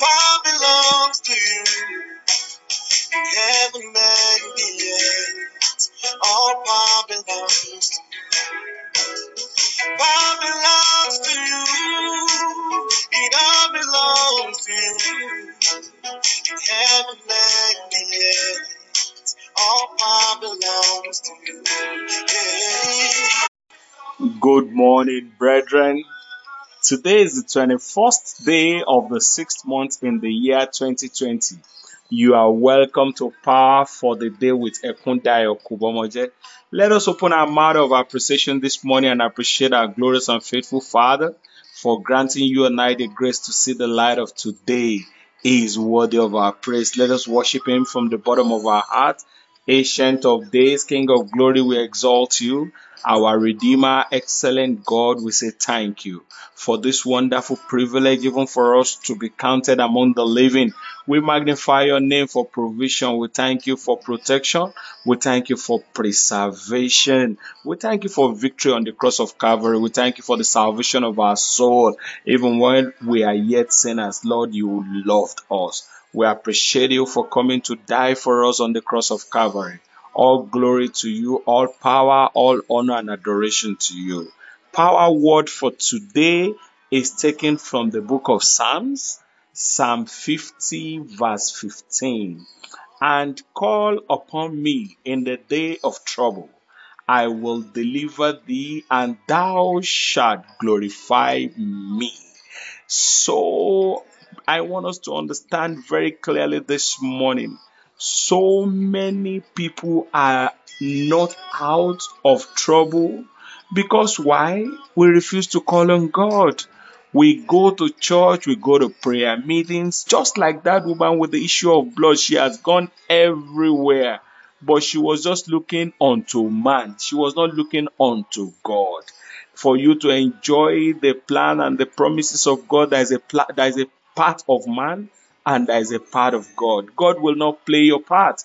Power belongs to you. Heaven and the earth, all power belongs to you. Power belongs to you. It all belongs to you. Heaven and the earth, all power belongs to you. Yeah. Good morning, brethren. Today is the 21st day of the sixth month in the year 2020. You are welcome to Power for the Day with Ekundayo Kubomoje. Let us open our mouth of appreciation this morning and appreciate our glorious and faithful Father for granting you and I the grace to see the light of today. He is worthy of our praise. Let us worship Him from the bottom of our heart. Ancient of days, King of glory, we exalt you. Our Redeemer, excellent God, we say thank you for this wonderful privilege, even for us to be counted among the living. We magnify your name for provision. We thank you for protection. We thank you for preservation. We thank you for victory on the cross of Calvary. We thank you for the salvation of our soul. Even when we are yet sinners, Lord, you loved us. We appreciate you for coming to die for us on the cross of Calvary. All glory to you, all power, all honor and adoration to you. Power word for today is taken from the book of Psalms, Psalm 50, verse 15. And call upon me in the day of trouble. I will deliver thee, and thou shalt glorify me. So, I want us to understand very clearly this morning so many people are not out of trouble because why? We refuse to call on God. We go to church, we go to prayer meetings, just like that woman with the issue of blood. She has gone everywhere, but she was just looking unto man. She was not looking unto God. For you to enjoy the plan and the promises of God, there is a pla- a part of man and is a part of God. God will not play your part.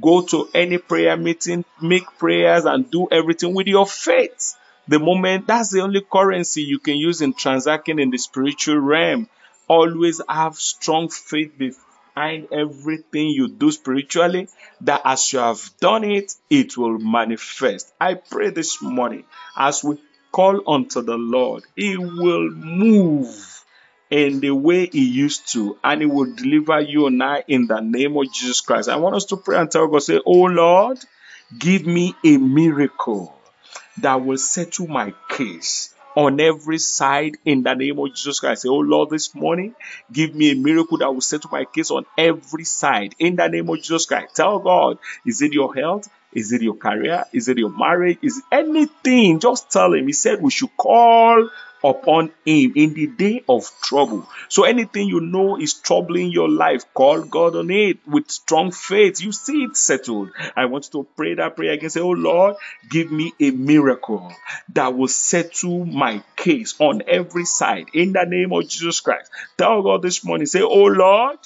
Go to any prayer meeting, make prayers, and do everything with your faith. The moment that's the only currency you can use in transacting in the spiritual realm. Always have strong faith behind everything you do spiritually, that as you have done it, it will manifest. I pray this morning as we call unto the Lord, He will move in the way he used to, and he will deliver you and I in the name of Jesus Christ. I want us to pray and tell God, say, Oh Lord, give me a miracle that will settle my case on every side in the name of Jesus Christ. Say, Oh Lord, this morning, give me a miracle that will settle my case on every side in the name of Jesus Christ. Tell God, is it your health? Is it your career? Is it your marriage? Is anything? Just tell him. He said we should call upon him in the day of trouble. So anything you know is troubling your life, call God on it with strong faith. You see it settled. I want you to pray that prayer again. Say, Oh Lord, give me a miracle that will settle my case on every side in the name of Jesus Christ. Tell God this morning, say, Oh Lord,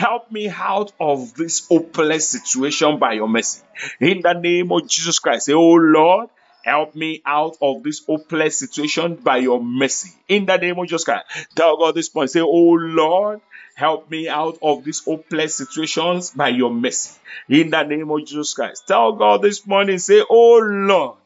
Help me out of this hopeless situation by your mercy. In the name of Jesus Christ. Say, Oh Lord, Help me out of this hopeless situation by your mercy. In the name of Jesus Christ. Tell God this point. Say, Oh Lord, help me out of these hopeless situations by your mercy. In the name of Jesus Christ. Tell God this morning. Say, Oh Lord,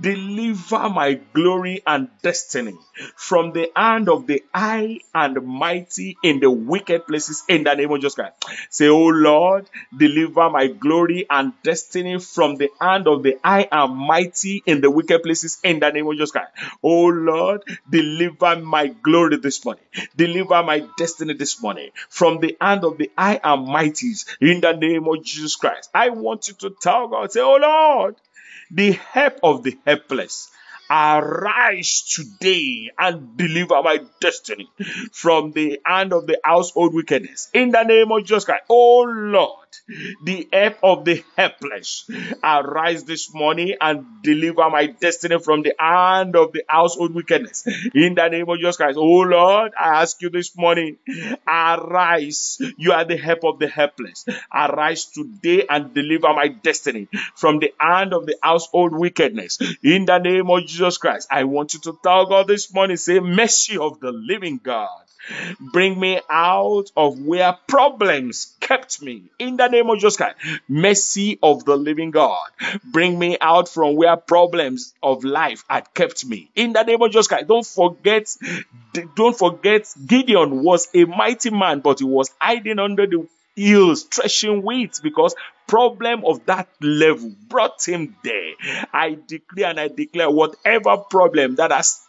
Deliver my glory and destiny from the hand of the high and mighty in the wicked places in the name of Jesus Christ. Say, Oh Lord, deliver my glory and destiny from the hand of the high and mighty in the wicked places in the name of Jesus Christ. Oh Lord, deliver my glory this morning. Deliver my destiny this morning from the hand of the high and mighties in the name of Jesus Christ. I want you to tell God, say, Oh Lord, the help of the helpless. Arise today and deliver my destiny from the hand of the household wickedness. In the name of Jesus Christ. Oh Lord, the help of the helpless. Arise this morning and deliver my destiny from the hand of the household wickedness. In the name of Jesus Christ. Oh Lord, I ask you this morning, arise. You are the help of the helpless. Arise today and deliver my destiny from the hand of the household wickedness. In the name of Jesus Christ, I want you to tell God this morning, say, mercy of the living God. Bring me out of where problems kept me. In the name of Jesus Christ. Mercy of the living God. Bring me out from where problems of life had kept me. In the name of Jesus Christ. Don't forget, don't forget, Gideon was a mighty man, but he was hiding under the hills, threshing wheat because problem of that level brought him there. I declare and I declare whatever problem that has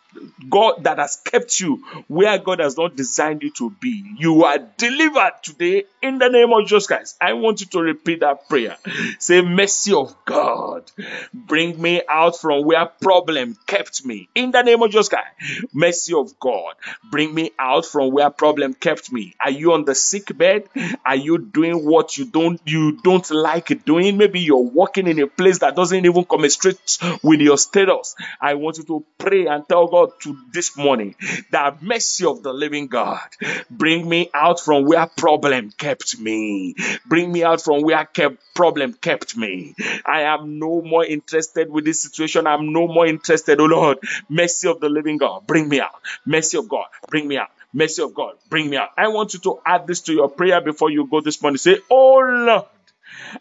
God that has kept you where God has not designed you to be. You are delivered today in the name of Jesus Christ. I want you to repeat that prayer. Say, Mercy of God, bring me out from where problem kept me. In the name of Jesus Christ. Mercy of God, bring me out from where problem kept me. Are you on the sick bed? Are you doing what you don't you don't like doing? Maybe you're working in a place that doesn't even commiserate with your status. I want you to pray and tell God God to this morning that mercy of the living God bring me out from where problem kept me. Bring me out from where kept problem kept me. I am no more interested with this situation. I'm no more interested. Oh Lord, mercy of the living God, bring me out. Mercy of God, bring me out. Mercy of God, bring me out. I want you to add this to your prayer before you go this morning. Say, Oh Lord,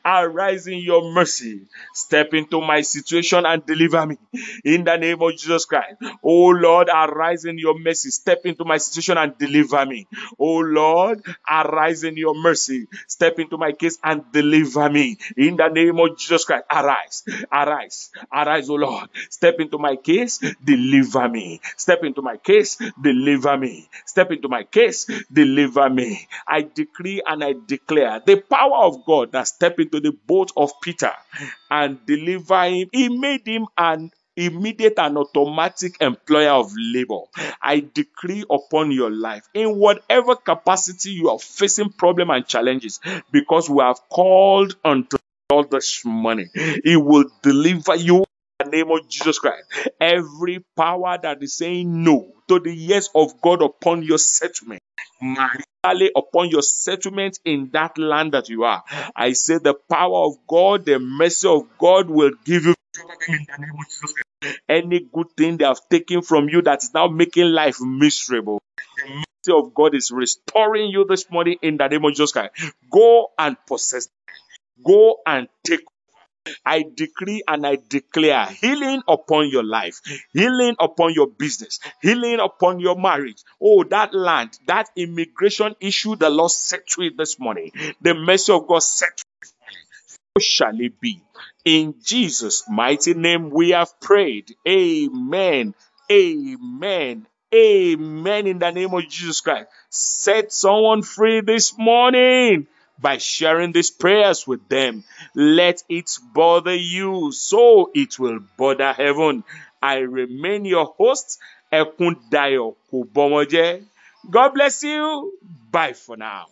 Arise in your mercy. Step into my situation and deliver me. In the name of Jesus Christ. Oh Lord, arise in your mercy. Step into my situation and deliver me. Oh Lord, arise in your mercy. Step into my case and deliver me. In the name of Jesus Christ. Arise. Arise. Arise, oh Lord. Step into my case. Deliver me. Step into my case. Deliver me. Step into my case. Deliver me. I decree and I declare the power of God that step into the boat of Peter and deliver him. He made him an immediate and automatic employer of labor. I decree upon your life in whatever capacity you are facing problem and challenges because we have called unto God this morning. He will deliver you in the name of Jesus Christ. Every power that is saying no to the yes of God upon your settlement upon your settlement in that land that you are. I say the power of God, the mercy of God will give you any good thing they have taken from you that is now making life miserable. The mercy of God is restoring you this morning in the name of Jesus Christ. Go and possess. Go and take I decree and I declare healing upon your life, healing upon your business, healing upon your marriage. Oh, that land, that immigration issue, the Lord set it this morning. The mercy of God set so shall it be. In Jesus' mighty name we have prayed. Amen. Amen. Amen. In the name of Jesus Christ. Set someone free this morning by sharing these prayers with them. Let it bother you so it will bother heaven. I remain your host, Ekundayo Kubomoje. God bless you. Bye for now.